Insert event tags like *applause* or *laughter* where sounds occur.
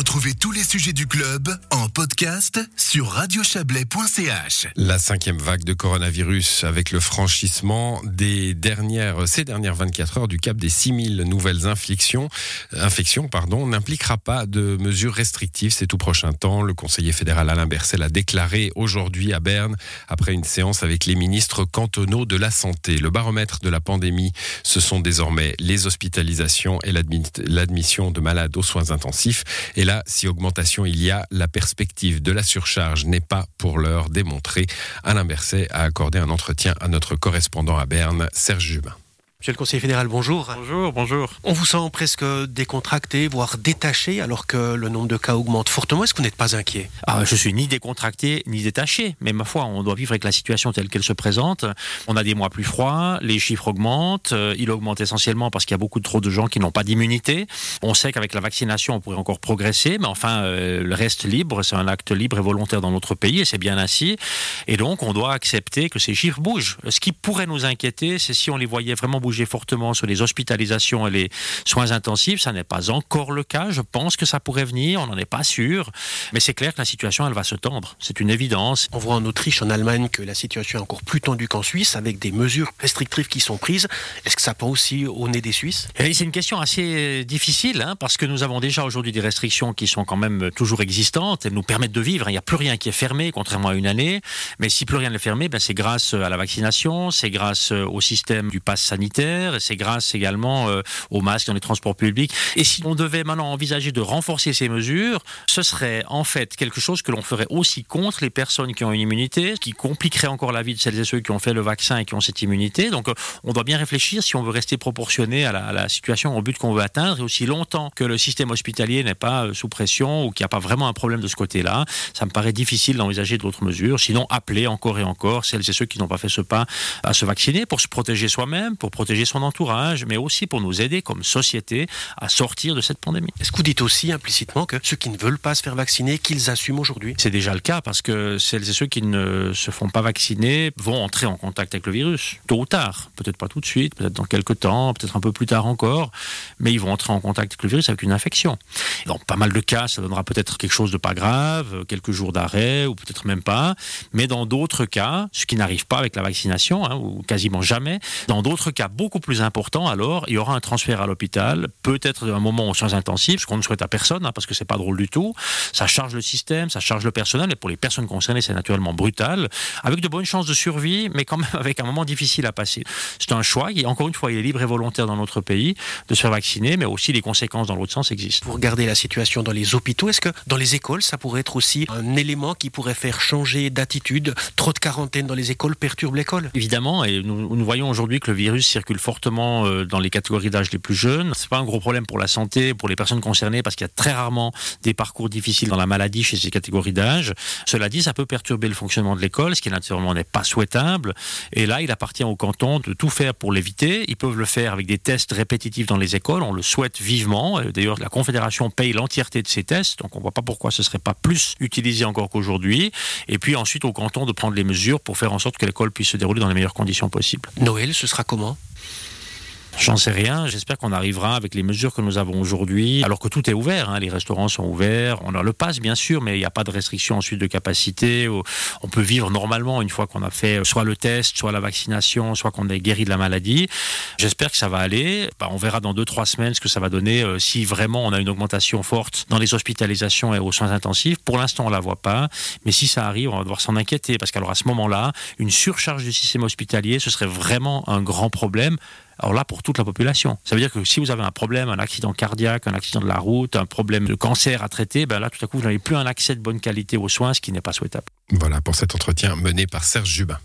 Retrouvez tous les sujets du club en podcast sur radiochablais.ch. La cinquième vague de coronavirus avec le franchissement des dernières, ces dernières 24 heures du cap des 6000 nouvelles infections, infections pardon, n'impliquera pas de mesures restrictives ces tout prochains temps. Le conseiller fédéral Alain Berset a déclaré aujourd'hui à Berne après une séance avec les ministres cantonaux de la santé. Le baromètre de la pandémie, ce sont désormais les hospitalisations et l'admission de malades aux soins intensifs. Et là, si augmentation il y a, la perspective de la surcharge n'est pas pour l'heure démontrée. Alain Berset a accordé un entretien à notre correspondant à Berne, Serge Jubin. Monsieur le conseiller fédéral, bonjour. Bonjour, bonjour. On vous sent presque décontracté, voire détaché, alors que le nombre de cas augmente fortement. Est-ce que vous n'êtes pas inquiet? Ah, Je suis ni décontracté, ni détaché. Mais ma foi, on doit vivre avec la situation telle qu'elle se présente. On a des mois plus froids, les chiffres augmentent. Euh, il augmente essentiellement parce qu'il y a beaucoup trop de gens qui n'ont pas d'immunité. On sait qu'avec la vaccination, on pourrait encore progresser, mais enfin, euh, le reste libre, c'est un acte libre et volontaire dans notre pays, et c'est bien ainsi. Et donc, on doit accepter que ces chiffres bougent. Ce qui pourrait nous inquiéter, c'est si on les voyait vraiment bouger fortement sur les hospitalisations et les soins intensifs. Ça n'est pas encore le cas. Je pense que ça pourrait venir. On n'en est pas sûr. Mais c'est clair que la situation, elle va se tendre. C'est une évidence. On voit en Autriche, en Allemagne, que la situation est encore plus tendue qu'en Suisse, avec des mesures restrictives qui sont prises. Est-ce que ça prend aussi au nez des Suisses? Eh C'est une question assez difficile, hein, parce que nous avons déjà aujourd'hui des restrictions qui sont quand même toujours existantes. Elles nous permettent de vivre. Il n'y a plus rien qui est fermé, contrairement à une année. Mais si plus rien n'est fermé, ben c'est grâce à la vaccination, c'est grâce au système du pass sanitaire c'est grâce également euh, aux masques dans les transports publics. Et si on devait maintenant envisager de renforcer ces mesures, ce serait en fait quelque chose que l'on ferait aussi contre les personnes qui ont une immunité, qui compliquerait encore la vie de celles et ceux qui ont fait le vaccin et qui ont cette immunité. Donc euh, on doit bien réfléchir si on veut rester proportionné à la, situation, au but qu'on veut atteindre, et aussi longtemps que le système hospitalier n'est pas euh, sous pression ou qu'il n'y a pas vraiment un problème de ce côté-là, ça me paraît difficile d'envisager d'autres mesures. Sinon, appeler encore et encore celles et ceux qui n'ont pas fait ce pas à se vacciner pour se protéger soi-même, pour protéger son entourage, mais aussi pour nous aider comme société à sortir de cette pandémie. Est-ce que vous dites aussi implicitement que ceux qui ne veulent pas se faire vacciner, qu'ils assument aujourd'hui? C'est déjà le cas parce que celles et ceux qui ne se font pas vacciner vont entrer en contact avec le virus, tôt ou tard. Peut-être pas tout de suite, peut-être dans quelques temps, peut-être un peu plus tard encore, mais ils vont entrer en contact avec le virus avec une infection. Dans pas mal de cas, ça donnera peut-être quelque chose de pas grave, quelques jours d'arrêt ou peut-être même pas, mais dans d'autres cas, ce qui n'arrive pas avec la vaccination, hein, ou quasiment jamais, dans d'autres cas beaucoup plus important, alors il y aura un transfert à l'hôpital, peut-être un moment aux soins intensifs, ce qu'on ne souhaite à personne, hein, parce que c'est pas drôle du tout. Ça charge le système, ça charge le personnel, et pour les personnes concernées, c'est naturellement brutal, avec de bonnes chances de survie, mais quand même *laughs* avec un moment difficile à passer. C'est un choix, et encore une fois, il est libre et volontaire dans notre pays de se faire vacciner, mais aussi les conséquences dans l'autre sens existent. Vous regardez la situation dans les hôpitaux, est-ce que dans les écoles, ça pourrait être aussi un élément qui pourrait faire changer d'attitude? Trop de quarantaine dans les écoles perturbe l'école Évidemment, et nous, nous voyons aujourd'hui que le virus circule fortement euh, dans les catégories d'âge les plus jeunes. C'est pas un gros problème pour la santé, pour les personnes concernées, parce qu'il y a très rarement des parcours difficiles dans la maladie chez ces catégories d'âge. Cela dit, ça peut perturber le fonctionnement de l'école, ce qui naturellement n'est pas souhaitable. Et là, il appartient au canton de tout faire pour l'éviter. Ils peuvent le faire avec des tests répétitifs dans les écoles. On le souhaite vivement. D'ailleurs, la Confédération paye l'entièreté de ces tests, donc on voit pas pourquoi ce serait pas plus utilisé encore qu'aujourd'hui. Et puis ensuite au canton de prendre les mesures pour faire en sorte que l'école puisse se dérouler dans les meilleures conditions possibles. Noël, ce sera comment? J'en sais rien. J'espère qu'on arrivera avec les mesures que nous avons aujourd'hui, alors que tout est ouvert. Hein. Les restaurants sont ouverts. On a le passe, bien sûr, mais il n'y a pas de restriction ensuite de capacité. On peut vivre normalement une fois qu'on a fait soit le test, soit la vaccination, soit qu'on est guéri de la maladie. J'espère que ça va aller. Bah, on verra dans deux, trois semaines ce que ça va donner euh, si vraiment on a une augmentation forte dans les hospitalisations et aux soins intensifs. Pour l'instant, on la voit pas. Mais si ça arrive, on va devoir s'en inquiéter parce qu'alors à ce moment-là, une surcharge du système hospitalier, ce serait vraiment un grand problème. Alors là, pour toute la population. Ça veut dire que si vous avez un problème, un accident cardiaque, un accident de la route, un problème de cancer à traiter, ben là, tout à coup, vous n'avez plus un accès de bonne qualité aux soins, ce qui n'est pas souhaitable. Voilà pour cet entretien mené par Serge Jubin.